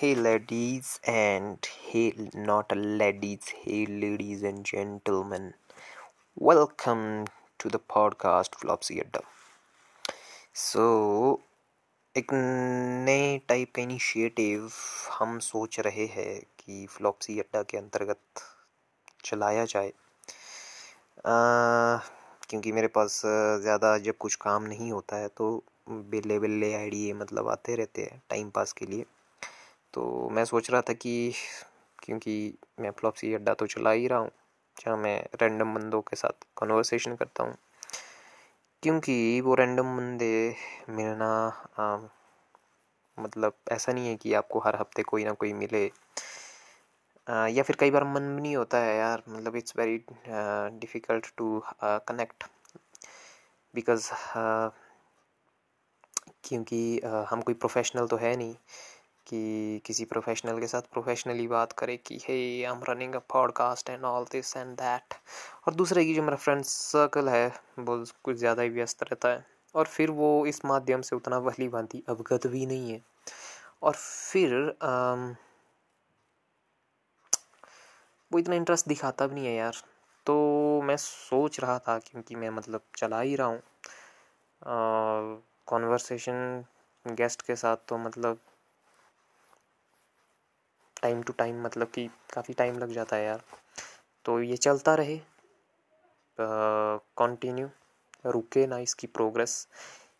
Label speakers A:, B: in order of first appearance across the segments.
A: Hey, ladies and hey, not ladies, hey, ladies and gentlemen. Welcome to the podcast Flopsy Adda. सो एक नए type का initiative हम सोच रहे हैं कि फ्लॉपसी अड्डा के अंतर्गत चलाया जाए क्योंकि मेरे पास ज़्यादा जब कुछ काम नहीं होता है तो बिल्ले बिल्ले आइडिए मतलब आते रहते हैं टाइम पास के लिए तो मैं सोच रहा था कि क्योंकि मैं फ्लॉपसी अड्डा तो चला ही रहा हूँ जहाँ मैं रैंडम बंदों के साथ कन्वर्सेशन करता हूँ। क्योंकि वो रैंडम बंदे मिलना आ, मतलब ऐसा नहीं है कि आपको हर हफ़्ते कोई ना कोई मिले। आ, या फिर कई बार मन भी नहीं होता है यार मतलब it's very difficult to connect because क्योंकि uh, हम कोई प्रोफेशनल तो है नहीं। कि किसी प्रोफेशनल के साथ प्रोफेशनली बात करे कि hey I am running a podcast and all this and that और दूसरे की जो मेरा फ्रेंड सर्कल है वो कुछ ज़्यादा ही व्यस्त रहता है। और फिर वो इस माध्यम से उतना भली भांति अवगत भी नहीं है। और फिर आम, वो इतना इंटरेस्ट दिखाता भी नहीं है यार। तो मैं सोच रहा था क्योंकि मैं मतलब चला ही रहा हूँ। कॉन्वर्सेशन गेस्ट के साथ तो मतलब टाइम टू टाइम मतलब कि काफ़ी टाइम लग जाता है यार। तो ये चलता रहे। कंटिन्यू रुके ना इसकी प्रोग्रेस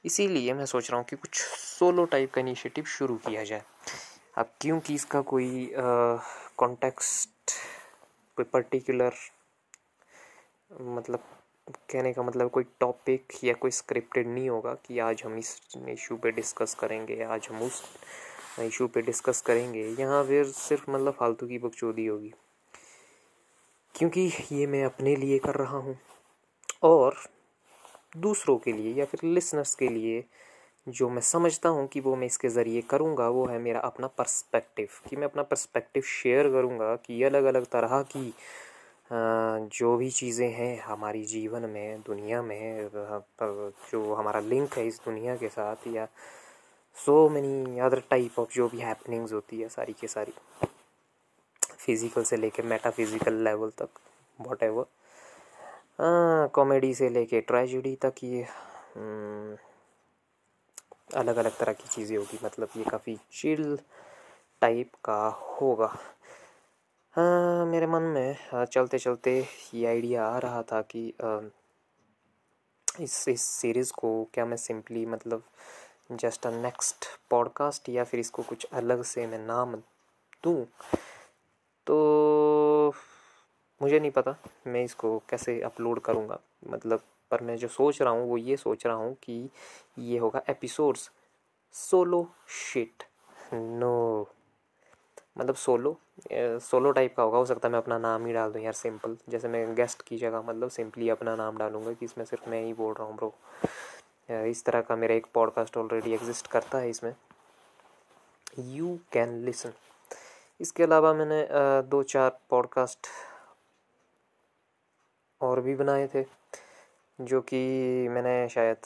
A: इसीलिए मैं सोच रहा हूँ कि कुछ सोलो टाइप का इनिशिएटिव शुरू किया जाए। अब क्योंकि इसका कोई कॉन्टेक्स्ट कोई पर्टिकुलर मतलब कहने का मतलब कोई टॉपिक या कोई स्क्रिप्टेड नहीं होगा कि आज हम इस इशू पे डिस्कस करेंगे, आज हम उस इशू पे डिस्कस करेंगे। यहाँ फिर सिर्फ़ मतलब फालतू की बकचोदी होगी। क्योंकि ये मैं अपने लिए कर रहा हूँ। और दूसरों के लिए या फिर लिसनर्स के लिए जो मैं समझता हूँ कि वो मैं इसके ज़रिए करूँगा, वो है मेरा अपना पर्सपेक्टिव कि मैं अपना पर्सपेक्टिव शेयर करूँगा कि अलग अलग तरह की जो भी चीज़ें हैं हमारी जीवन में, दुनिया में जो हमारा लिंक है इस दुनिया के साथ या so many other type of जो भी हैपनिंग्स होती है सारी के सारी। फ़िज़िकल से लेके मेटाफिज़िकल लेवल तक वॉट एवर कॉमेडी से लेके ट्रेजिडी तक ये अलग अलग तरह की चीज़ें होगी। मतलब ये काफ़ी चिल टाइप का होगा। हाँ मेरे मन में चलते चलते ये आइडिया आ रहा था कि आ, इस इस सीरीज़ को क्या मैं सिंपली मतलब जस्ट अ नेक्स्ट पॉडकास्ट या फिर इसको कुछ अलग से मैं नाम दूँ तो मुझे नहीं पता मैं इसको कैसे अपलोड करूँगा। मतलब पर मैं जो सोच रहा हूँ वो ये सोच रहा हूँ कि ये होगा एपिसोड्स। Solo shit. नो। मतलब सोलो सोलो टाइप का होगा, हो सकता है मैं अपना नाम ही डाल दूँ यार, सिंपल। जैसे मैं गेस्ट की जगह मतलब सिंपली अपना नाम डालूँगा कि इसमें सिर्फ़ मैं ही बोल रहा हूँ ब्रो इस तरह का मेरा एक पॉडकास्ट ऑलरेडी एग्जिस्ट करता है इसमें। यू कैन लिसन इसके अलावा मैंने दो चार पॉडकास्ट और भी बनाए थे, जो कि मैंने शायद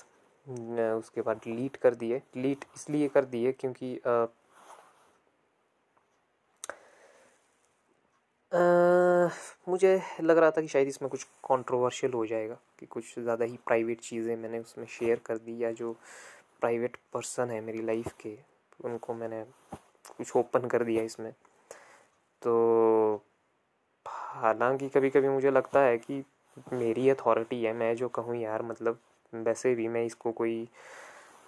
A: उसके बाद डिलीट कर दिए। डिलीट इसलिए कर दिए क्योंकि आ, आ, मुझे लग रहा था कि शायद इसमें कुछ कंट्रोवर्शियल हो जाएगा, कि कुछ ज़्यादा ही प्राइवेट चीज़ें मैंने उसमें शेयर कर दी या जो प्राइवेट पर्सन है मेरी लाइफ के, उनको मैंने कुछ ओपन कर दिया इसमें। तो हालाँकि कभी कभी मुझे लगता है कि मेरी अथॉरिटी है, मैं जो कहूँ यार मतलब वैसे भी मैं इसको कोई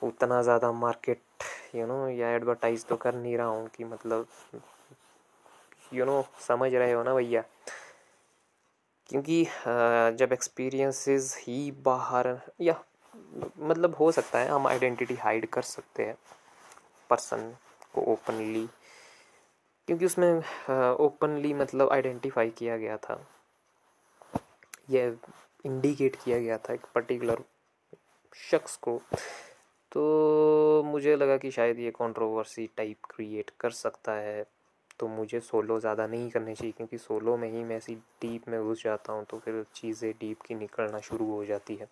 A: उतना ज़्यादा मार्केट यू नो या एडवर्टाइज तो कर नहीं रहा हूँ कि मतलब यू नो समझ रहे हो ना भैया? क्योंकि जब एक्सपीरियंसेस ही बाहर, या मतलब हो सकता है, हम आइडेंटिटी हाइड कर सकते हैं पर्सन को ओपनली क्योंकि उसमें ओपनली मतलब आइडेंटिफाई किया गया था। यह इंडिकेट किया गया था एक पर्टिकुलर शख्स को। तो मुझे लगा कि शायद ये कंट्रोवर्सी टाइप क्रिएट कर सकता है। तो मुझे सोलो ज़्यादा नहीं करनी चाहिए, क्योंकि सोलो में ही मैं ऐसी डीप में घुस जाता हूँ तो फिर चीज़ें डीप की निकलना शुरू हो जाती है।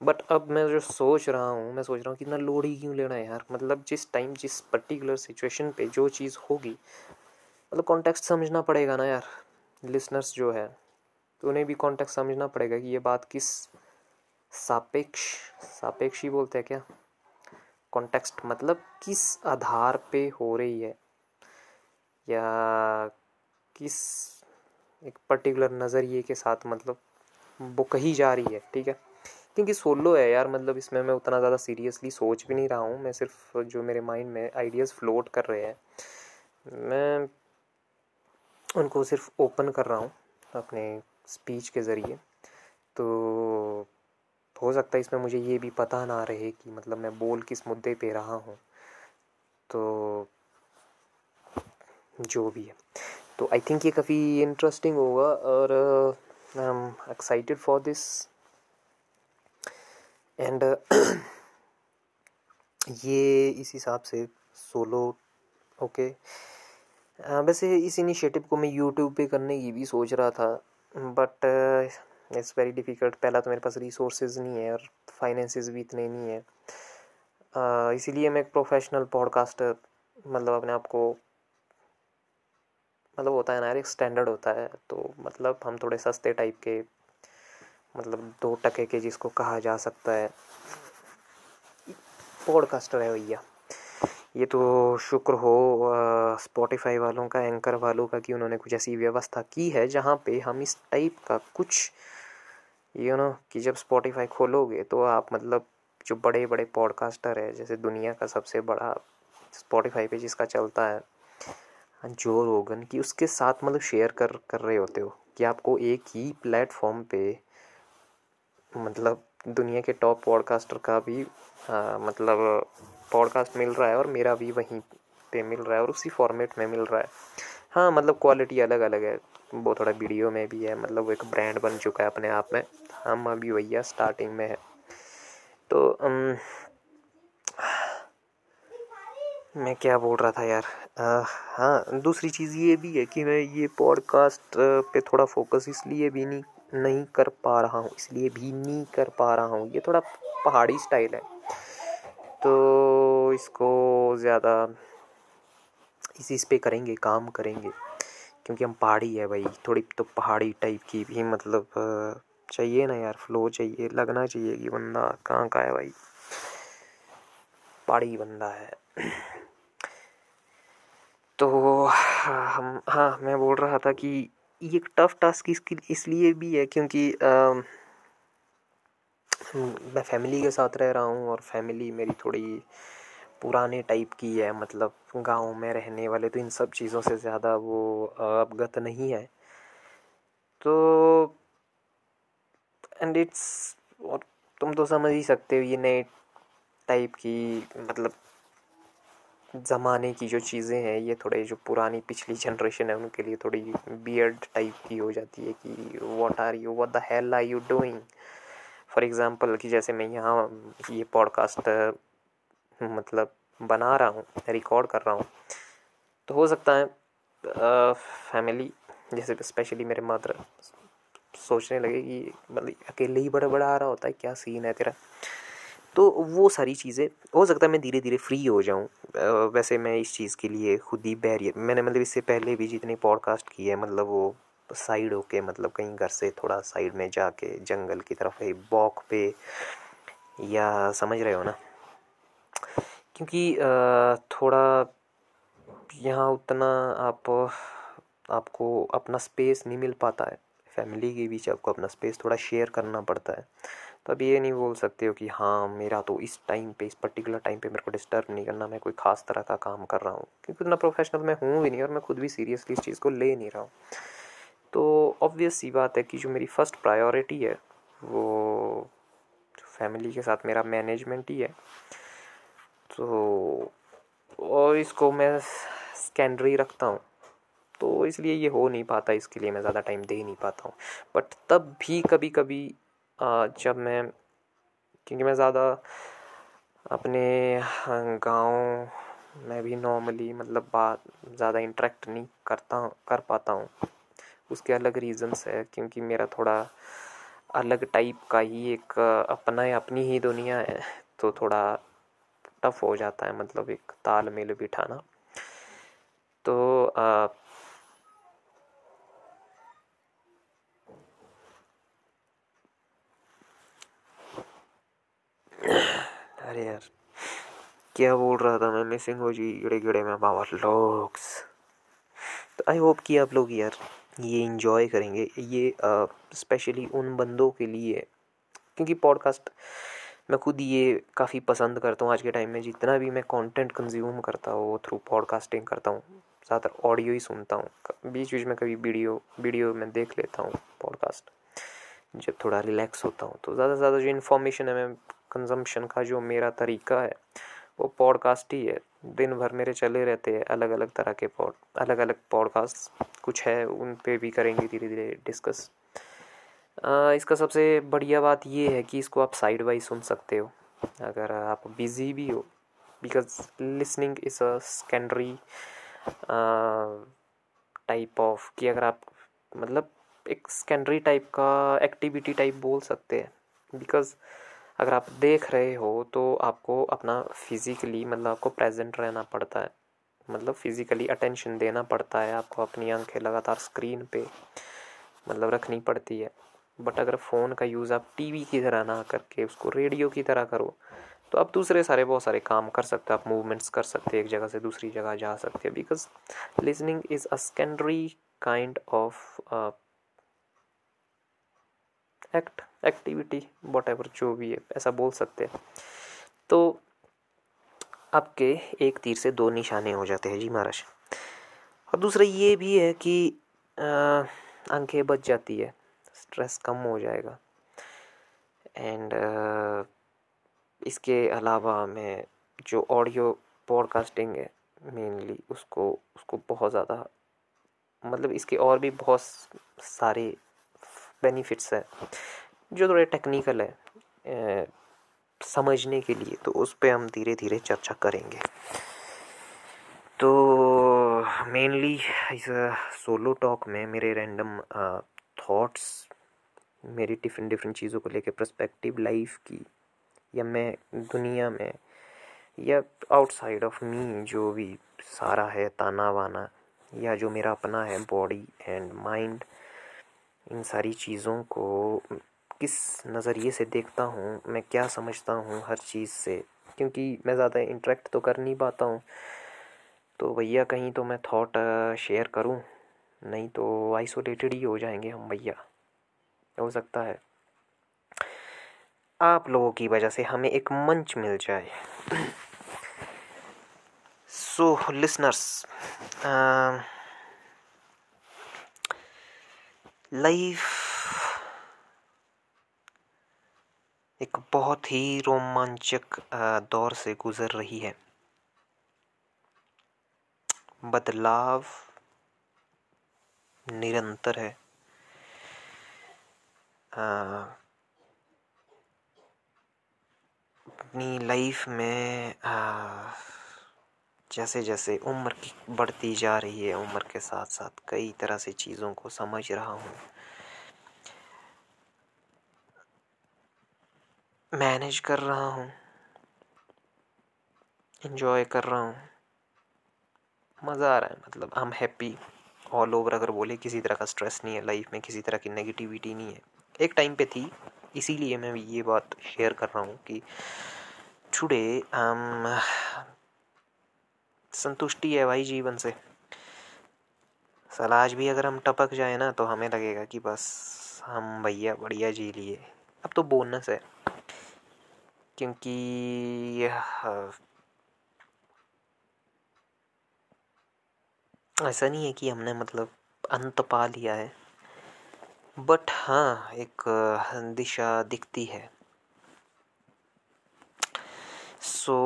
A: बट अब मैं जो सोच रहा हूँ, मैं सोच रहा हूँ कि इतना लोड ही क्यों लेना है यार? मतलब जिस टाइम जिस पर्टिकुलर सिचुएशन पे जो चीज़ होगी मतलब कॉन्टेक्स्ट समझना पड़ेगा ना यार लिसनर्स जो है तो उन्हें भी कॉन्टेक्स्ट समझना पड़ेगा कि ये बात किस सापेक्ष सापेक्ष ही बोलते हैं क्या? कॉन्टेक्स्ट मतलब किस आधार पे हो रही है? या किस एक पर्टिकुलर नज़रिए के साथ मतलब वो कही जा रही है, ठीक है? क्योंकि सोलो है यार मतलब इसमें मैं उतना ज़्यादा सीरियसली सोच भी नहीं रहा हूँ। मैं सिर्फ़ जो मेरे माइंड में आइडियाज़ फ्लोट कर रहे हैं, मैं उनको सिर्फ़ ओपन कर रहा हूँ अपने स्पीच के ज़रिए। तो हो सकता है इसमें मुझे ये भी पता ना रहे कि मतलब मैं बोल किस मुद्दे पे रहा हूँ। तो जो भी है। तो आई थिंक ये काफ़ी इंटरेस्टिंग होगा और I am excited for this and ये इस हिसाब से सोलो ओके वैसे इस इनिशिएटिव को मैं यूट्यूब पे करने की भी सोच रहा था बट इट्स वेरी डिफ़िकल्ट पहला तो मेरे पास रिसोर्सेज नहीं है और फाइनेंसेस भी इतने नहीं है। Uh, इसीलिए मैं एक प्रोफेशनल पॉडकास्टर मतलब अपने आप को मतलब होता है ना यार, एक स्टैंडर्ड होता है। तो मतलब हम थोड़े सस्ते टाइप के मतलब दो टके के जिसको कहा जा सकता है। पॉडकास्टर है भैया। ये तो शुक्र हो स्पॉटिफाई वालों का एंकर वालों का कि उन्होंने कुछ ऐसी व्यवस्था की है जहाँ पे हम इस टाइप का कुछ यू नो कि जब स्पॉटिफाई खोलोगे तो आप मतलब जो बड़े बड़े पॉडकास्टर है, जैसे दुनिया का सबसे बड़ा स्पॉटिफाई पे जिसका चलता है जो रोगन की उसके साथ मतलब शेयर कर कर रहे होते हो कि आपको एक ही प्लेटफॉर्म पे मतलब दुनिया के टॉप पॉडकास्टर का भी आ, मतलब पॉडकास्ट मिल रहा है और मेरा भी वहीं पे मिल रहा है और उसी फॉर्मेट में मिल रहा है। हाँ मतलब क्वालिटी अलग अलग है। वो थोड़ा वीडियो में भी है मतलब वो एक ब्रांड बन चुका है अपने आप में। हम अभी भैया स्टार्टिंग में है। तो अम, मैं क्या बोल रहा था यार? आ, हाँ दूसरी चीज़ ये भी है कि मैं ये पॉडकास्ट पे थोड़ा फोकस इसलिए भी नहीं नहीं कर पा रहा हूँ इसलिए भी नहीं कर पा रहा हूँ। ये थोड़ा पहाड़ी स्टाइल है। तो इसको ज़्यादा इस पे करेंगे काम करेंगे क्योंकि हम पहाड़ी है भाई। थोड़ी तो पहाड़ी टाइप की भी मतलब चाहिए ना यार फ्लो चाहिए लगना चाहिए कि बंदा कहाँ का है भाई। पहाड़ी बंदा है। तो हम हाँ मैं बोल रहा था कि ये एक टफ टास्क इसके इसलिए भी है क्योंकि आ, मैं फैमिली के साथ रह रहा हूँ और फैमिली मेरी थोड़ी पुराने टाइप की है। मतलब गाँव में रहने वाले तो इन सब चीज़ों से ज़्यादा वो अवगत नहीं है। तो एंड इट्स और तुम तो समझ ही सकते हो ये नए टाइप की मतलब ज़माने की जो चीज़ें हैं, ये थोड़े जो पुरानी पिछली जनरेशन है, उनके लिए थोड़ी बियर्ड टाइप की हो जाती है कि what are you what the hell are you doing for example कि जैसे मैं यहाँ ये पॉडकास्ट मतलब बना रहा हूँ रिकॉर्ड कर रहा हूँ तो हो सकता है फैमिली जैसे स्पेशली मेरे मदर सोचने लगे कि मतलब अकेले ही बड़ा बड़ा आ रहा होता है, क्या सीन है तेरा? तो वो सारी चीज़ें, हो सकता है मैं धीरे धीरे फ्री हो जाऊँ। वैसे मैं इस चीज़ के लिए खुद ही बैरियर, मैंने मतलब इससे पहले भी जितने पॉडकास्ट किए हैं मतलब वो साइड होके मतलब कहीं घर से थोड़ा साइड में जाके, जंगल की तरफ़ है वॉक पे, या समझ रहे हो ना? क्योंकि थोड़ा यहाँ उतना आप, आपको अपना स्पेस नहीं मिल पाता है। फैमिली के बीच आपको अपना स्पेस थोड़ा शेयर करना पड़ता है। तो ये नहीं बोल सकते हो कि हाँ मेरा तो इस टाइम पे, इस पर्टिकुलर टाइम पे मेरे को डिस्टर्ब नहीं करना, मैं कोई ख़ास तरह का काम कर रहा हूँ। क्योंकि उतना प्रोफेशनल मैं हूँ भी नहीं और मैं खुद भी सीरियसली इस चीज़ को ले नहीं रहा हूँ। तो ऑब्वियस सी बात है कि जो मेरी फ़र्स्ट प्रायोरिटी है, वो फैमिली के साथ मेरा मैनेजमेंट ही है। तो और इसको मैं स्कैंडरी रखता हूँ। तो इसलिए ये हो नहीं पाता, इसके लिए मैं ज़्यादा टाइम दे नहीं पाता हूँ। बट तब भी कभी कभी जब मैं, क्योंकि मैं ज़्यादा अपने गाँव में भी नॉर्मली मतलब बात ज़्यादा इंटरेक्ट नहीं करता, कर पाता हूँ। उसके अलग रीज़न्स है, क्योंकि मेरा थोड़ा अलग टाइप का ही एक अपना है, अपनी ही दुनिया है तो थोड़ा टफ हो जाता है मतलब एक तालमेल बिठाना। तो अरे यार, क्या बोल रहा था मैं? मिसिंग हो जी गिड़े गिड़े में बाबा लोग्स। तो आई होप कि आप लोग यार ये इंजॉय करेंगे। ये स्पेशली उन बंदों के लिए, क्योंकि पॉडकास्ट मैं खुद ये काफ़ी पसंद करता हूँ। आज के टाइम में जितना भी मैं कंटेंट कंज्यूम करता हूँ, वो थ्रू पॉडकास्टिंग करता हूँ, ज़्यादातर ऑडियो ही सुनता हूँ। बीच बीच में कभी वीडियो वीडियो में देख लेता हूँ पॉडकास्ट जब थोड़ा रिलैक्स होता हूँ तो ज़्यादा से ज़्यादा जो इन्फॉर्मेशन है मैं कंजम्पशन का जो मेरा तरीका है, वो पॉडकास्ट ही है। दिन भर मेरे चले रहते हैं अलग अलग तरह के पॉड अलग अलग पॉडकास्ट कुछ है उन पे भी करेंगे धीरे धीरे डिस्कस इसका सबसे बढ़िया बात ये है कि इसको आप साइड वाइज सुन सकते हो, अगर आप बिज़ी भी हो because listening is a secondary type of कि अगर आप मतलब एक सेकेंडरी टाइप का एक्टिविटी टाइप बोल सकते हैं। बिकॉज़ अगर आप देख रहे हो तो आपको अपना फिज़िकली मतलब आपको प्रेजेंट रहना पड़ता है। मतलब फिज़िकली अटेंशन देना पड़ता है, आपको अपनी आँखें लगातार स्क्रीन पे मतलब रखनी पड़ती है। बट अगर फ़ोन का यूज़ आप टीवी की तरह ना करके उसको रेडियो की तरह करो तो आप दूसरे सारे बहुत सारे काम कर सकते हो, आप मूवमेंट्स कर सकते हैं, एक जगह से दूसरी जगह जा सकते हो। Because listening is a secondary kind of act activity whatever जो भी है, ऐसा बोल सकते हैं। तो आपके एक तीर से दो निशाने हो जाते हैं जी महाराज। और दूसरा ये भी है कि आँखें बच जाती है स्ट्रेस कम हो जाएगा। एंड इसके अलावा मैं जो ऑडियो पॉडकास्टिंग है मेनली उसको उसको बहुत ज़्यादा मतलब इसके और भी बहुत सारे बेनिफिट्स है। जो थोड़े टेक्निकल है समझने के लिए तो उस पर हम धीरे धीरे चर्चा करेंगे। तो मेनली इस सोलो टॉक में मेरे रैंडम थॉट्स मेरी डिफरेंट डिफरेंट चीज़ों को लेके प्रस्पेक्टिव लाइफ की, या मैं दुनिया में, या आउटसाइड ऑफ़ मी जो भी सारा है ताना वाना या जो मेरा अपना है बॉडी एंड माइंड इन सारी चीज़ों को किस नज़रिए से देखता हूँ, मैं क्या समझता हूँ हर चीज़ से? क्योंकि मैं ज़्यादा इंटरेक्ट तो कर नहीं पाता हूँ। तो भैया कहीं तो मैं थॉट शेयर करूँ? नहीं तो आइसोलेटेड ही हो जाएँगे हम भैया। हो सकता है। आप लोगों की वजह से हमें एक मंच मिल जाए। So listeners life. एक बहुत ही रोमांचक दौर से गुजर रही है। बदलाव निरंतर है। अपनी लाइफ में आ, जैसे जैसे उम्र की बढ़ती जा रही है उम्र के साथ साथ कई तरह से चीज़ों को समझ रहा हूँ। मैनेज कर रहा हूँ। इन्जॉय कर रहा हूँ। मज़ा आ रहा है मतलब I am happy all over अगर बोले किसी तरह का स्ट्रेस नहीं है लाइफ में किसी तरह की नेगेटिविटी नहीं है। एक टाइम पे थी इसीलिए मैं ये बात शेयर कर रहा हूँ कि टुडे um, संतुष्टि है भाई जीवन से। सलाज भी अगर हम टपक जाए ना तो हमें लगेगा कि बस हम भैया बढ़िया जी लिए। अब तो बोनस है। क्योंकि ऐसा नहीं है कि हमने मतलब अंत पा लिया है। बट हाँ एक, दिशा दिखती है। सो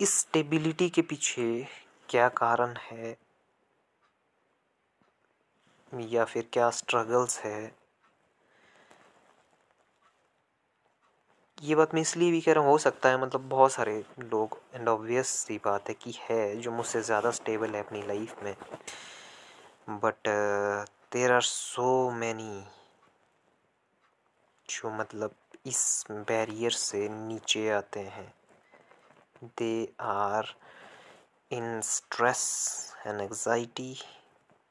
A: इस स्टेबिलिटी के पीछे क्या कारण है? या फिर क्या स्ट्रगल्स है? ये बात मैं इसलिए भी कह रहा हूँ, हो सकता है मतलब बहुत सारे लोग एंड ऑब्वियस सी बात है कि है जो मुझसे ज़्यादा स्टेबल है अपनी लाइफ में। But there are so many जो मतलब इस बैरियर से नीचे आते हैं। They are in stress and anxiety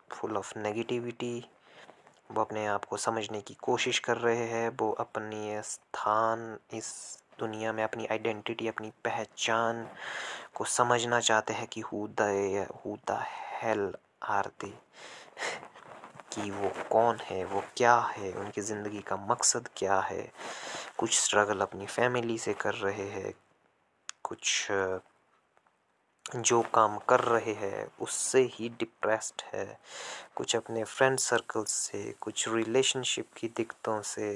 A: full of negativity वो अपने आप को समझने की कोशिश कर रहे हैं। वो अपनी स्थान, इस दुनिया में अपनी आइडेंटिटी अपनी पहचान को समझना चाहते हैं कि who the hell are they कि वो कौन है? वो क्या है? उनकी ज़िंदगी का मकसद क्या है? कुछ स्ट्रगल अपनी फैमिली से कर रहे हैं। कुछ जो काम कर रहे हैं, उससे ही डिप्रेस्ड है। कुछ अपने फ्रेंड सर्कल से, कुछ रिलेशनशिप की दिक्कतों से।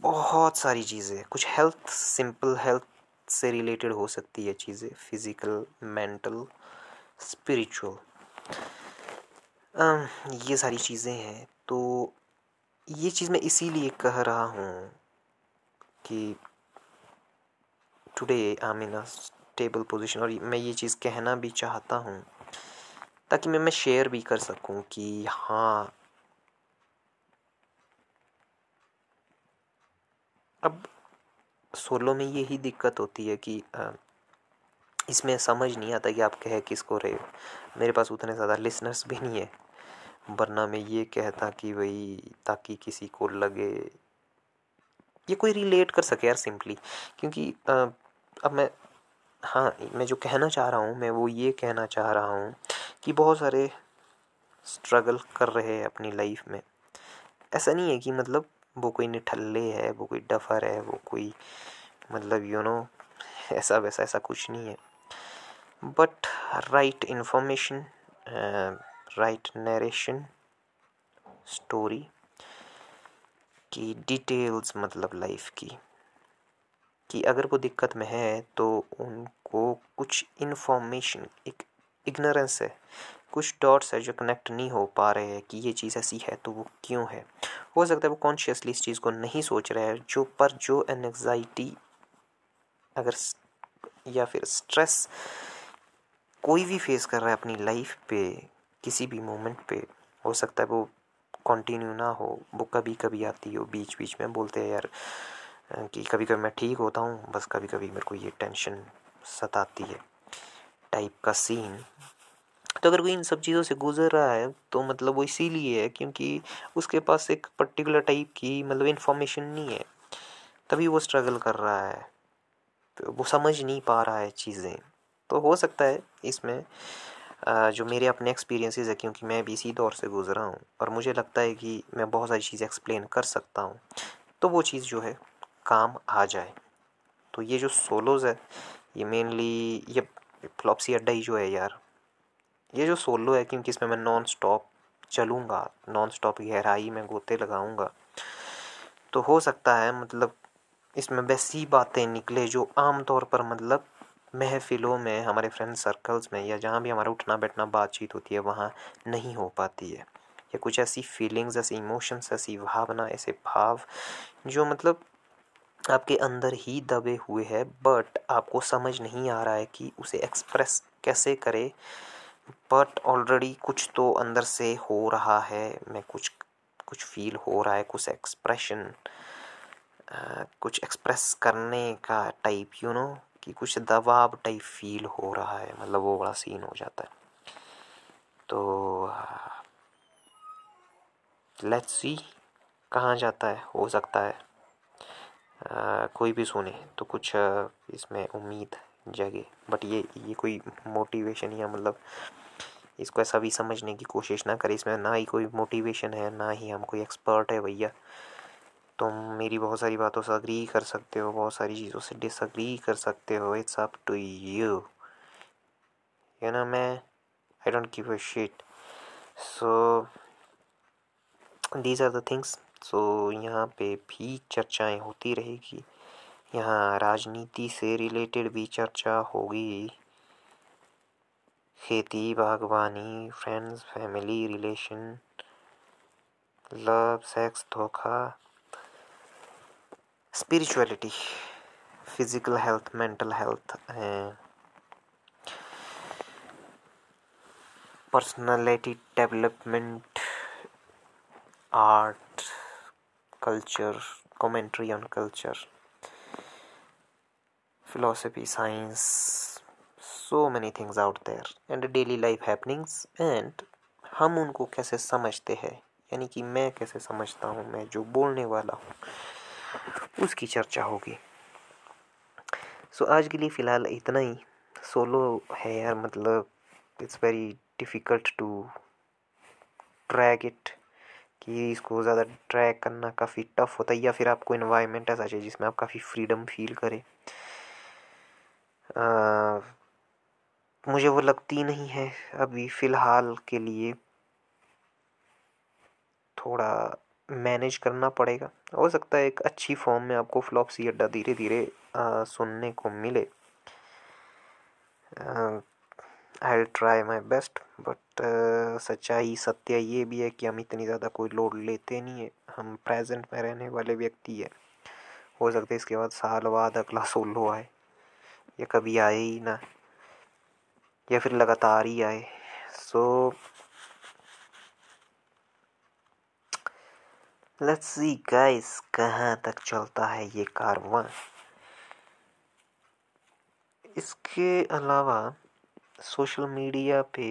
A: बहुत सारी चीज़ें, कुछ हेल्थ सिंपल हेल्थ से रिलेटेड हो सकती है चीज़ें फ़िज़िकल मेंटल स्पिरिचुअल ये सारी चीज़ें हैं तो ये चीज़ मैं इसीलिए कह रहा हूँ कि today I am in a stable position और मैं ये चीज़ कहना भी चाहता हूँ ताकि मैं मैं शेयर भी कर सकूँ कि हाँ अब सोलो में यही दिक्कत होती है कि इसमें समझ नहीं आता कि आप कह किसको रहे हो। मेरे पास उतने ज़्यादा लिसनर्स भी नहीं है वरना मैं ये कहता कि भाई ताकि किसी को लगे। ये कोई रिलेट कर सके यार सिंपली क्योंकि आ, अब मैं हाँ मैं जो कहना चाह रहा हूँ मैं वो ये कहना चाह रहा हूँ कि बहुत सारे स्ट्रगल कर रहे हैं अपनी लाइफ में। ऐसा नहीं है कि मतलब वो कोई निठल्ले है वो कोई डफर है वो कोई मतलब यू you नो know, ऐसा वैसा ऐसा कुछ नहीं है। But right information right narration story की डिटेल्स मतलब लाइफ की। कि अगर वो दिक्कत में है तो उनको कुछ इन्फॉर्मेशन एक इग्नोरेंस है, कुछ डॉट्स है जो कनेक्ट नहीं हो पा रहे हैं कि ये चीज़ ऐसी है तो वो क्यों है? हो सकता है वो कॉन्शियसली इस चीज़ को नहीं सोच रहे हैं, जो पर जो एनजाइटी अगर या फिर स्ट्रेस कोई भी फेस कर रहा है अपनी लाइफ पे, किसी भी मोमेंट पे, हो सकता है वो कंटिन्यू ना हो, वो कभी कभी आती हो बीच बीच में बोलते हैं, यार कि कभी कभी मैं ठीक होता हूँ, बस कभी कभी मेरे को ये टेंशन सताती है टाइप का सीन तो अगर कोई इन सब चीज़ों से गुजर रहा है तो मतलब वो इसीलिए है क्योंकि उसके पास एक पर्टिकुलर टाइप की मतलब इन्फॉर्मेशन नहीं है। तभी वो स्ट्रगल कर रहा है। तो वो समझ नहीं पा रहा है चीज़ें। तो हो सकता है इसमें जो मेरे अपने एक्सपीरियंसेस है, क्योंकि मैं भी इसी दौर से गुज़रा हूँ, और मुझे लगता है कि मैं बहुत सारी चीज़ें एक्सप्लेन कर सकता हूँ। तो वो चीज़ जो है काम आ जाए। तो ये जो सोलोज़ है, ये मेनली ये फ्लॉपसी अड्डा ही जो है यार, ये जो सोलो है क्योंकि इसमें मैं नॉन स्टॉप चलूँगा नॉन स्टॉप गहराई में गोते लगाऊँगा। तो हो सकता है मतलब इसमें वैसी बातें निकले जो आम तौर पर मतलब महफ़िलों में, हमारे फ्रेंड सर्कल्स में या जहाँ भी हमारा उठना बैठना बातचीत होती है, वहाँ नहीं हो पाती है। या कुछ ऐसी फीलिंग्स ऐसी इमोशंस ऐसी भावना, ऐसे भाव जो मतलब आपके अंदर ही दबे हुए हैं बट आपको समझ नहीं आ रहा है कि उसे एक्सप्रेस कैसे करे। बट ऑलरेडी कुछ तो अंदर से हो रहा है, मैं कुछ कुछ फील हो रहा है, कुछ एक्सप्रेशन कुछ एक्सप्रेस करने का टाइप यू नो कि कुछ दबाव टाइप फील हो रहा है मतलब वो बड़ा सीन हो जाता है। तो लेट्स सी कहाँ जाता है, हो सकता है। कोई भी सुने तो कुछ इसमें उम्मीद जगे। बट ये ये कोई मोटिवेशन या मतलब इसको ऐसा भी समझने की कोशिश ना करें, इसमें ना ही कोई मोटिवेशन है, ना ही हम कोई एक्सपर्ट है भैया। तुम मेरी बहुत सारी बातों से अग्री कर सकते हो, बहुत सारी चीज़ों से डिसअग्री कर सकते हो it's up to you you know मैं I don't give a shit so these are the things so यहाँ पे भी चर्चाएँ होती रहेगी। यहाँ राजनीति से रिलेटेड भी चर्चा होगी। खेती, बागवानी friends family relation love sex धोखा spirituality physical health mental health personality development art culture commentary on culture philosophy science so many things out there and daily life happenings and हम उनको कैसे समझते हैं? यानी कि मैं कैसे समझता हूँ? मैं जो बोलने वाला हूँ उसकी चर्चा होगी। सो so, आज के लिए फ़िलहाल इतना ही। सोलो है यार मतलब it's very difficult to track it कि इसको ज़्यादा ट्रैक करना काफ़ी टफ होता है या फिर आपको इन्वायरमेंट ऐसा चाहिए जिसमें आप काफ़ी फ्रीडम फील करें। मुझे वो लगती नहीं है अभी फ़िलहाल के लिए। थोड़ा मैनेज करना पड़ेगा। हो सकता है एक अच्छी फॉर्म में आपको फ्लॉपसी अड्डा धीरे धीरे सुनने को मिले। I try my best but सच्चाई, सत्य ये भी है कि हम इतनी ज़्यादा कोई लोड लेते नहीं है। हम प्रेजेंट में रहने वाले व्यक्ति है। हो सकता इसके बाद साल बाद अगला सोलो आए। या कभी आए ही ना। या फिर लगातार ही आए। सो लेट्स सी गाइस कहाँ तक चलता है ये कारवां इसके अलावा सोशल मीडिया पे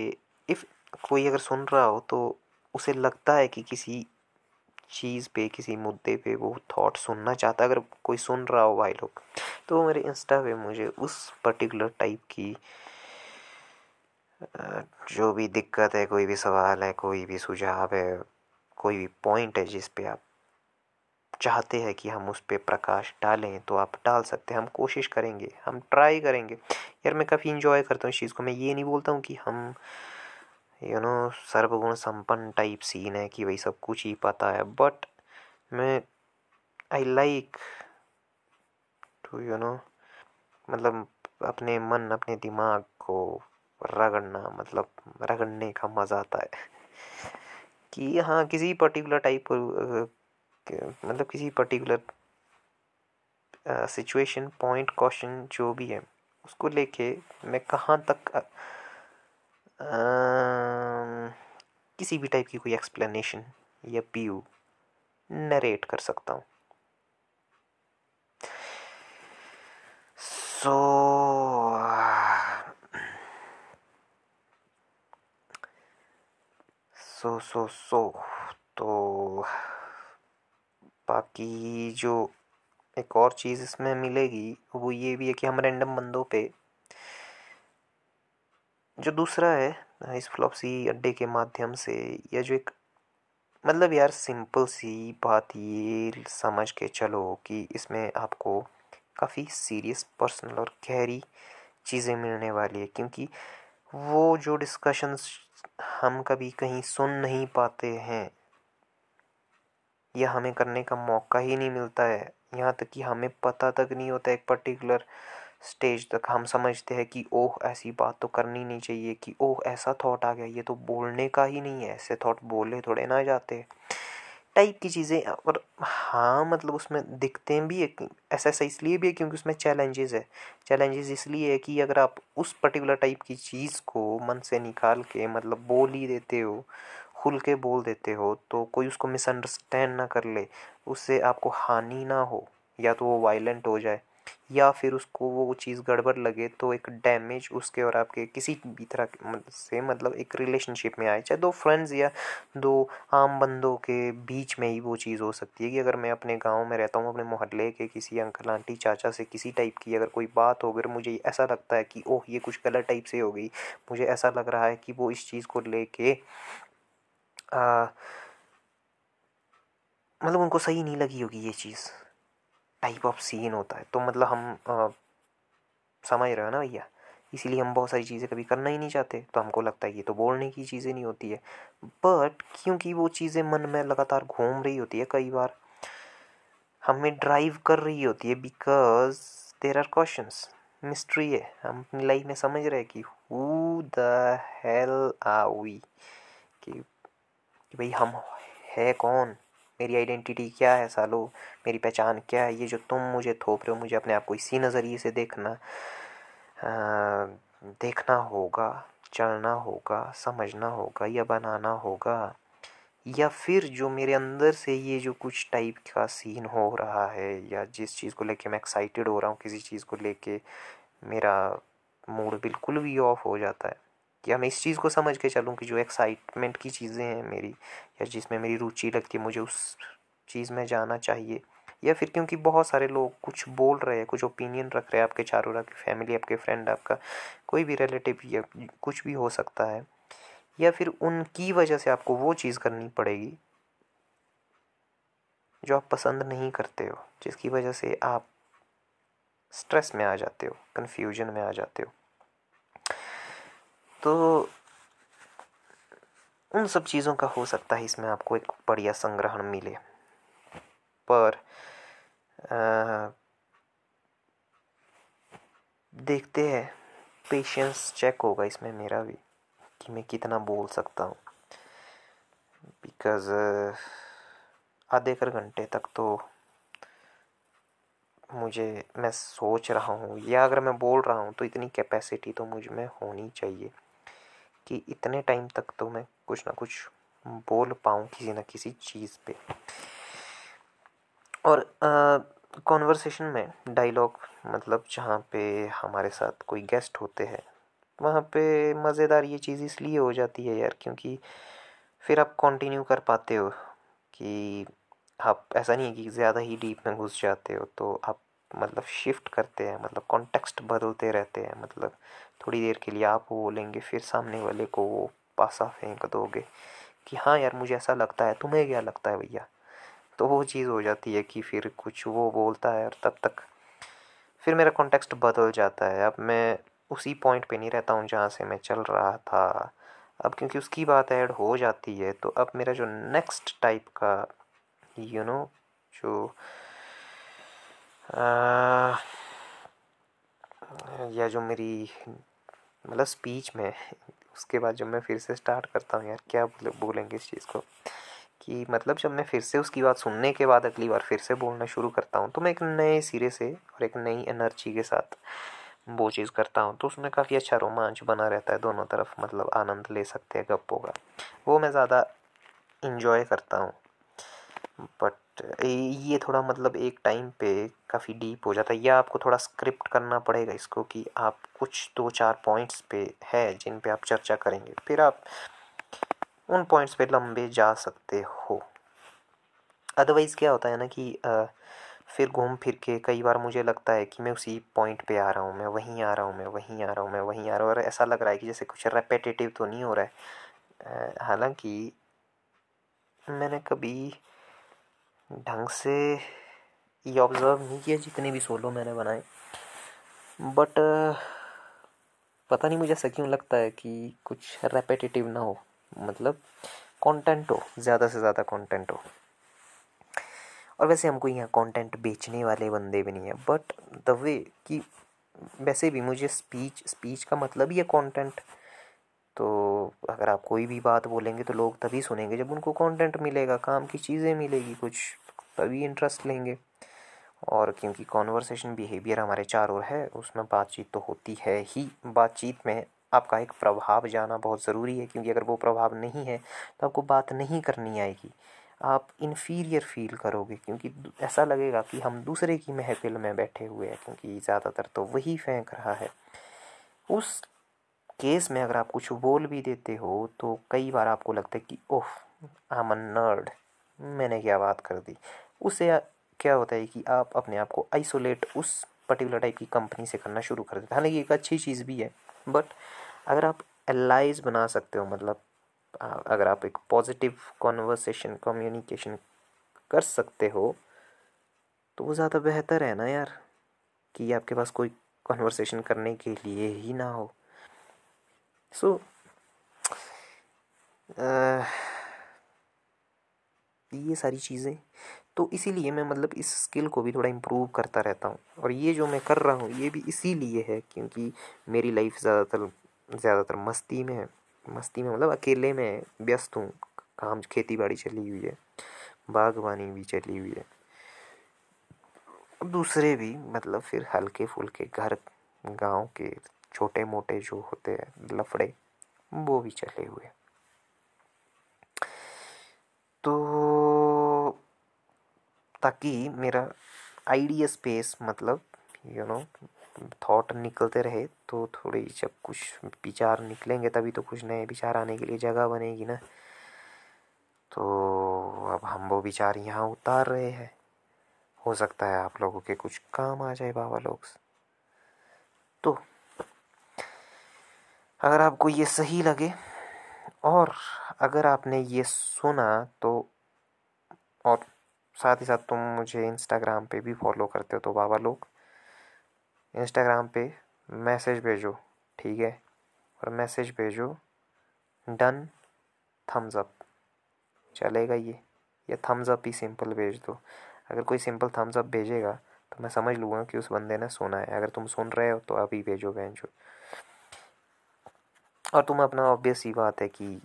A: इफ़ कोई अगर सुन रहा हो तो उसे लगता है कि किसी चीज़ पे, किसी मुद्दे पे वो थॉट सुनना चाहता है। अगर कोई सुन रहा हो भाई लोग तो मेरे इंस्टा पे मुझे उस पर्टिकुलर टाइप की जो भी दिक्कत है, कोई भी सवाल है, कोई भी सुझाव है, कोई भी पॉइंट है जिस पे आप चाहते हैं कि हम उस पर प्रकाश डालें तो आप डाल सकते हैं। हम कोशिश करेंगे, हम ट्राई करेंगे यार मैं काफ़ी इन्जॉय करता हूँ इस चीज़ को। मैं ये नहीं बोलता हूँ कि हम यू नो सर्वगुण संपन्न टाइप सीन है कि भाई सब कुछ ही पता है बट मैं I like to you know मतलब अपने मन, अपने दिमाग को रगड़ना मतलब रगड़ने का मज़ा आता है। कि हाँ किसी पर्टिकुलर टाइप मतलब किसी पर्टिकुलर सिचुएशन पॉइंट क्वेश्चन जो भी है उसको लेके मैं कहाँ तक आ, किसी भी टाइप की कोई एक्सप्लेनेशन या व्यू नरेट कर सकता हूँ। सो सो सो सो तो बाकी जो एक और चीज़ इसमें मिलेगी, वो ये भी है कि हम रैंडम बंदों पे, जो दूसरा है, इस फ्लॉपसी अड्डे के माध्यम से, या जो एक मतलब यार सिंपल सी बात ये समझ के चलो कि इसमें आपको काफ़ी सीरियस पर्सनल और गहरी चीज़ें मिलने वाली है, क्योंकि वो जो डिस्कशंस हम कभी कहीं सुन नहीं पाते हैं यह हमें करने का मौका ही नहीं मिलता है। यहाँ तक कि हमें पता तक नहीं होता एक पर्टिकुलर स्टेज तक। हम समझते हैं कि, ओह, ऐसी बात तो करनी नहीं चाहिए कि, ओह, ऐसा थॉट आ गया। ये तो बोलने का ही नहीं है। ऐसे थॉट बोले थोड़े ना जाते। टाइप की चीज़ें और हाँ मतलब उसमें दिखते भी है ऐसा ऐसा इसलिए भी है क्योंकि उसमें चैलेंजेस है। चैलेंजेस इसलिए है कि अगर आप उस पर्टिकुलर टाइप की चीज़ को मन से निकाल के मतलब बोल ही देते हो खुल के बोल देते हो तो कोई उसको मिसअंडरस्टैंड ना कर ले, उससे आपको हानि ना हो, या तो वो वायलेंट हो जाए, या फिर उसको वो चीज़ गड़बड़ लगे तो एक डैमेज उसके और आपके किसी भी तरह से मतलब एक रिलेशनशिप में आए, चाहे दो फ्रेंड्स या दो आम बंदों के बीच में ही वो चीज़ हो सकती है कि अगर मैं अपने गाँव में रहता हूँ, अपने मोहल्ले के किसी अंकल आंटी चाचा से किसी टाइप की अगर कोई बात हो, अगर मुझे ऐसा लगता है कि, ओह, ये कुछ गलत टाइप से हो गई। मुझे ऐसा लग रहा है कि वो इस चीज़ को लेके मतलब उनको सही नहीं लगी होगी ये चीज़। टाइप ऑफ़ सीन होता है। तो मतलब हम आ, समझ रहे हो ना भैया। इसीलिए हम बहुत सारी चीज़ें कभी करना ही नहीं चाहते। तो हमको लगता है ये तो बोलने की चीज़ें नहीं होती है। बट क्योंकि वो चीज़ें मन में लगातार घूम रही होती है कई बार हमें ड्राइव कर रही होती है because there are question mystery है। हम अपनी लाइफ में समझ रहे हैं कि who the hell are we कि भाई हम है कौन? मेरी आइडेंटिटी क्या है सालो? मेरी पहचान क्या है? ये जो तुम मुझे थोप रहे हो मुझे अपने आप को इसी नज़रिए से देखना आ, देखना होगा चलना होगा समझना होगा या बनाना होगा या फिर जो मेरे अंदर से ये जो कुछ टाइप का सीन हो रहा है या जिस चीज़ को लेके मैं एक्साइटेड हो रहा हूँ किसी चीज़ को लेके मेरा मूड बिल्कुल भी ऑफ़ हो जाता है। या मैं इस चीज़ को समझ के चलूँ कि जो एक्साइटमेंट की चीज़ें हैं मेरी, या जिसमें मेरी रुचि लगती है, मुझे उस चीज़ में जाना चाहिए, या फिर क्योंकि बहुत सारे लोग कुछ बोल रहे हैं, कुछ ओपिनियन रख रहे हैं आपके चारों आपकी फैमिली आपके फ्रेंड आपका कोई भी रिलेटिव या कुछ भी हो सकता है, या फिर उनकी वजह से आपको वो चीज़ करनी पड़ेगी जो आप पसंद नहीं करते हो, जिसकी वजह से आप स्ट्रेस में आ जाते हो कन्फ्यूज़न में आ जाते हो। तो उन सब चीज़ों का हो सकता है इसमें आपको एक बढ़िया संग्रहण मिले। पर आ, देखते हैं। पेशेंस चेक होगा इसमें मेरा भी कि मैं कितना बोल सकता हूँ। बिकॉज़ आधे कर घंटे तक तो मुझे मैं सोच रहा हूँ या अगर मैं बोल रहा हूँ तो इतनी कैपेसिटी तो मुझमें होनी चाहिए। कि इतने टाइम तक तो मैं कुछ ना कुछ बोल पाऊँ किसी ना किसी चीज़ पे। और कॉन्वर्सेशन में डायलॉग मतलब जहाँ पे हमारे साथ कोई गेस्ट होते हैं, वहाँ पे मज़ेदार ये चीज़ इसलिए हो जाती है यार क्योंकि फिर आप कंटिन्यू कर पाते हो कि आप, ऐसा नहीं है कि ज़्यादा ही डीप में घुस जाते हो तो आप मतलब शिफ्ट करते हैं मतलब कॉन्टेक्स्ट बदलते रहते हैं मतलब थोड़ी देर के लिए आप वो बोलेंगे फिर सामने वाले को वो पासा फेंक दोगे कि हाँ यार मुझे ऐसा लगता है तुम्हें क्या लगता है भैया? तो वो चीज़ हो जाती है कि फिर कुछ वो बोलता है और तब तक फिर मेरा कॉन्टेक्स्ट बदल जाता है। अब मैं उसी पॉइंट पे नहीं रहता हूँ जहाँ से मैं चल रहा था। अब क्योंकि उसकी बात ऐड हो जाती है तो अब मेरा जो नेक्स्ट टाइप का यू you नो know, जो या जो मेरी मतलब स्पीच में, उसके बाद जब मैं फिर से स्टार्ट करता हूँ यार, क्या बोलेंगे इस चीज़ को? कि मतलब जब मैं फिर से उसकी बात सुनने के बाद अगली बार फिर से बोलना शुरू करता हूँ तो मैं एक नए सिरे से और एक नई एनर्जी के साथ वो चीज़ करता हूँ तो उसमें काफ़ी अच्छा रोमांच बना रहता है दोनों तरफ़ मतलब आनंद ले सकते हैं गप्पों का। वो मैं ज़्यादा इंजॉय करता हूँ। ये थोड़ा मतलब एक टाइम पे काफ़ी डीप हो जाता है। या आपको थोड़ा स्क्रिप्ट करना पड़ेगा इसको कि आप कुछ दो चार पॉइंट्स पे है जिन पे आप चर्चा करेंगे फिर आप उन पॉइंट्स पे लंबे जा सकते हो। अदरवाइज़ क्या होता है ना कि आ, फिर घूम फिर के कई बार मुझे लगता है कि मैं उसी पॉइंट पे आ रहा हूँ मैं वहीं आ रहा हूँ मैं वहीं आ रहा हूँ मैं वहीं आ रहा हूँ और ऐसा लग रहा है कि जैसे कुछ रेपेटेटिव तो नहीं हो रहा है। हालाँकि मैंने कभी ढंग से ये ऑब्ज़र्व नहीं किया जितने भी सोलो मैंने बनाए। बट पता नहीं मुझे ऐसा क्यों लगता है कि कुछ रेपेटेटिव ना हो। मतलब कंटेंट हो, ज़्यादा से ज़्यादा कंटेंट हो। और वैसे हमको यहाँ कंटेंट बेचने वाले बंदे भी नहीं है। बट द वे कि, वैसे भी मुझे स्पीच स्पीच का मतलब ही है कंटेंट तो अगर आप कोई भी बात बोलेंगे तो लोग तभी सुनेंगे जब उनको कंटेंट मिलेगा, काम की चीज़ें मिलेगी कुछ, तभी इंटरेस्ट लेंगे। और क्योंकि कॉन्वर्सेशन बिहेवियर हमारे चार ओर है, उसमें बातचीत तो होती है ही। बातचीत में आपका एक प्रभाव जाना बहुत ज़रूरी है, क्योंकि अगर वो प्रभाव नहीं है तो आपको बात नहीं करनी आएगी। आप इन्फीरियर फील करोगे, क्योंकि ऐसा लगेगा कि हम दूसरे की महफिल में बैठे हुए हैं, क्योंकि ज़्यादातर तो वही फेंक रहा है। उस केस में अगर आप कुछ बोल भी देते हो तो कई बार आपको लगता है कि, ओह आम नर्ड मैंने क्या बात कर दी। उससे क्या होता है कि आप अपने आप को आइसोलेट उस पर्टिकुलर टाइप की कंपनी से करना शुरू कर देते हैं। हालाँकि एक अच्छी चीज़ भी है बट अगर आप एलाइज बना सकते हो मतलब अगर आप एक पॉजिटिव कॉन्वर्सेशन कम्युनिकेशन कर सकते हो तो वो ज़्यादा बेहतर है ना यार, कि आपके पास कोई कॉन्वर्सेशन करने के लिए ही ना हो। So, ये सारी चीज़ें। तो इसीलिए मैं मतलब इस स्किल को भी थोड़ा इम्प्रूव करता रहता हूँ। और ये जो मैं कर रहा हूँ ये भी इसीलिए है क्योंकि मेरी लाइफ ज़्यादातर ज़्यादातर मस्ती में है। मस्ती में मतलब अकेले में व्यस्त हूँ। काम खेती बाड़ी चली हुई है। बागवानी भी चली हुई है। दूसरे भी मतलब फिर हल्के फुल्के घर गाँव के छोटे मोटे जो होते हैं, लफड़े, वो भी चले हुए। तो ताकि मेरा आइडिया स्पेस मतलब यू नो थॉट निकलते रहे तो थोड़ी जब कुछ विचार निकलेंगे, तभी तो कुछ नए विचार आने के लिए जगह बनेगी ना। तो अब हम वो विचार यहाँ उतार रहे हैं। हो सकता है आप लोगों के कुछ काम आ जाए बाबा लोग। तो अगर आपको ये सही लगे और अगर आपने ये सुना तो और साथ ही साथ तुम मुझे इंस्टाग्राम पे भी फॉलो करते हो तो बाबा लोग इंस्टाग्राम पे मैसेज भेजो, ठीक है? और मैसेज भेजो डन थम्स अप चलेगा ये, या थम्स अप ही सिंपल भेज दो। अगर कोई सिंपल थम्स अप भेजेगा तो मैं समझ लूँगा कि उस बंदे ने सुना है। अगर तुम सुन रहे हो तो अभी भेजो बहन और तुम अपना ऑब्वियस ही बात है कि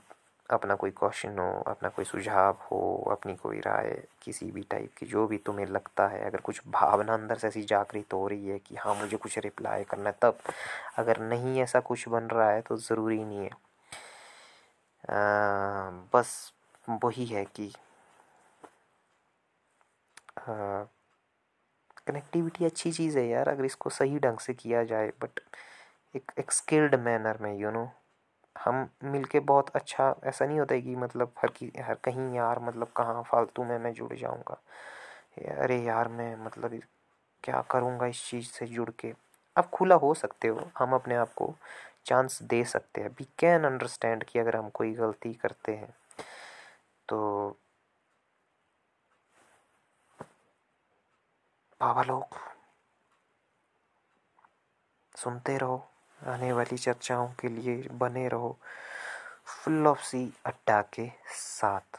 A: अपना कोई क्वेश्चन हो अपना कोई सुझाव हो अपनी कोई राय किसी भी टाइप की जो भी तुम्हें लगता है अगर कुछ भावना अंदर से ऐसी जागृत हो रही है कि हाँ मुझे कुछ रिप्लाई करना है तब अगर नहीं ऐसा कुछ बन रहा है तो ज़रूरी नहीं है। आ, बस वही है कि कनेक्टिविटी अच्छी चीज़ है यार अगर इसको सही ढंग से किया जाए बट एक एक स्किल्ड मैनर में यू नो हम मिलके बहुत अच्छा ऐसा नहीं होता है कि मतलब हर की, हर कहीं यार मतलब कहाँ फालतू में मैं जुड़ जाऊँगा। अरे यार मैं मतलब क्या करूँगा इस चीज़ से जुड़ के? आप खुला हो सकते हो, हम अपने आप को चांस दे सकते हैं। वी कैन अंडरस्टैंड कि अगर हम कोई गलती करते हैं तो बाबा लोग सुनते रहो। आने वाली चर्चाओं के लिए बने रहो। फुल फ्लॉपसी अड्डा के साथ।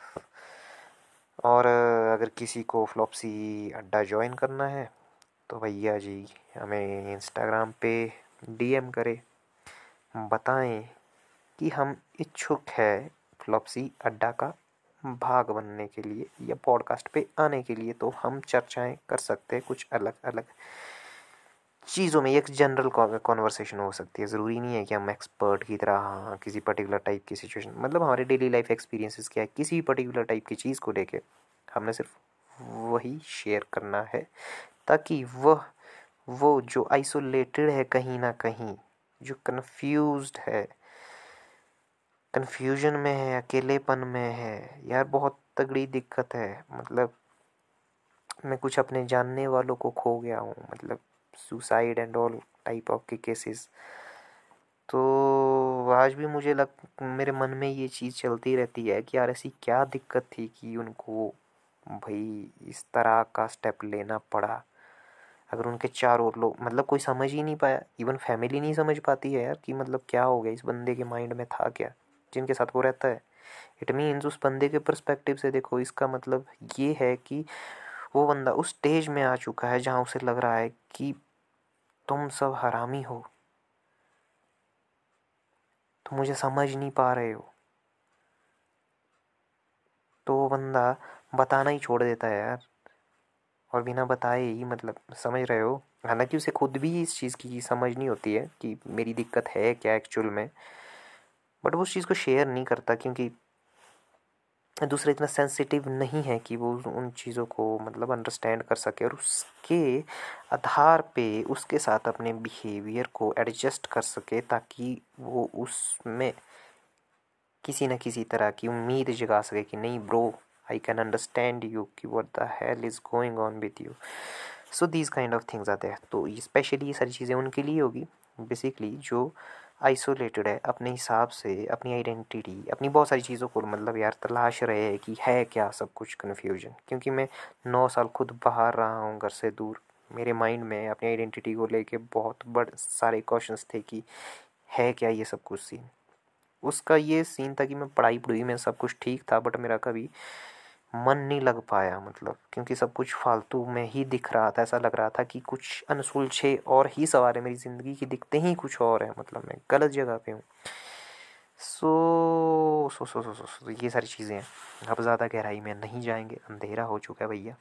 A: और अगर किसी को फ्लॉपसी अड्डा ज्वाइन करना है तो भैया जी हमें इंस्टाग्राम पे डीएम करें। बताएँ कि हम इच्छुक है फ्लॉपसी अड्डा का भाग बनने के लिए या पॉडकास्ट पे आने के लिए तो हम चर्चाएँ कर सकते हैं कुछ अलग अलग चीज़ों में एक जनरल कॉन्वर्सेशन हो सकती है। ज़रूरी नहीं है कि हम एक्सपर्ट की तरह हाँ किसी पर्टिकुलर टाइप की सिचुएशन मतलब हमारे डेली लाइफ एक्सपीरियंसेस क्या है? किसी भी पर्टिकुलर टाइप की चीज़ को लेके हमने सिर्फ़ वही शेयर करना है, ताकि वह, वो जो आइसोलेटेड है कहीं ना कहीं, जो कन्फ्यूज़ है कन्फ्यूज़न में है, अकेलेपन में है, यार बहुत तगड़ी दिक्कत है। मतलब मैं कुछ अपने जानने वालों को खो गया हूँ मतलब suicide and all type of के केसेस तो आज भी मुझे लग, मेरे मन में ये चीज़ चलती रहती है कि यार ऐसी क्या दिक्कत थी कि उनको भाई इस तरह का स्टेप लेना पड़ा। अगर उनके चार और लोग मतलब कोई समझ ही नहीं पाया इवन फैमिली नहीं समझ पाती है यार कि मतलब क्या हो गया, इस बंदे के माइंड में था क्या, जिनके साथ वो रहता है। इट मीन्स उस बंदे के परस्पेक्टिव से देखो, इसका मतलब ये है कि वो बंदा उस स्टेज में आ चुका है जहाँ उसे लग रहा है कि तुम सब हरामी हो। तुम मुझे समझ नहीं पा रहे हो। तो वो बंदा बताना ही छोड़ देता है यार। और बिना बताए ही मतलब समझ रहे हो। हालाँकि उसे खुद भी इस चीज़ की समझ नहीं होती है कि मेरी दिक्कत है क्या एक्चुअल में। बट वो उस चीज़ को शेयर नहीं करता क्योंकि दूसरा इतना सेंसिटिव नहीं है कि वो उन चीज़ों को मतलब अंडरस्टैंड कर सके और उसके आधार पे, उसके साथ अपने बिहेवियर को एडजस्ट कर सके ताकि वो उसमें किसी न किसी तरह की उम्मीद जगा सके कि नहीं bro I can understand you कि what the hell is going on with you so these kind of things आते हैं। तो स्पेशली ये सारी चीज़ें उनके लिए होगी। बेसिकली जो आइसोलेटेड है, अपने हिसाब से, अपनी आइडेंटिटी अपनी बहुत सारी चीज़ों को मतलब यार तलाश रहे हैं कि है क्या सब कुछ कन्फ्यूज़न क्योंकि मैं नौ साल खुद बाहर रहा हूँ, घर से दूर। मेरे माइंड में, अपनी आइडेंटिटी को लेके बहुत बड़े, सारे क्वेश्चंस थे कि है क्या ये सब कुछ सीन उसका ये सीन था कि मैं पढ़ाई पढ़ाई में सब कुछ ठीक था बट मेरा कभी मन नहीं लग पाया मतलब क्योंकि सब कुछ फालतू में ही दिख रहा था, ऐसा लग रहा था कि कुछ अनसुलझे और ही सवाल है मेरी ज़िंदगी की दिखते ही कुछ और है मतलब मैं गलत जगह पे हूँ। सो सो सो सो सो सो, ये सारी चीज़ें हैं। अब ज़्यादा गहराई में नहीं जाएँगे, अंधेरा हो चुका है भैया।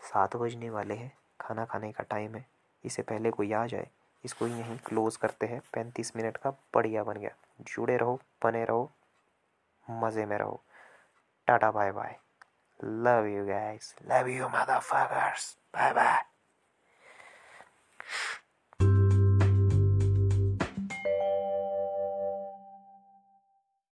A: सात बजने वाले हैं, खाना खाने का टाइम है, इससे पहले कोई आ जाए, इसको यहीं क्लोज़ करते हैं, पैंतीस मिनट का बढ़िया बन गया। जुड़े रहो, बने रहो, मज़े में रहो। Tata, bye bye. Love you guys. Love you, motherfuckers. Bye bye.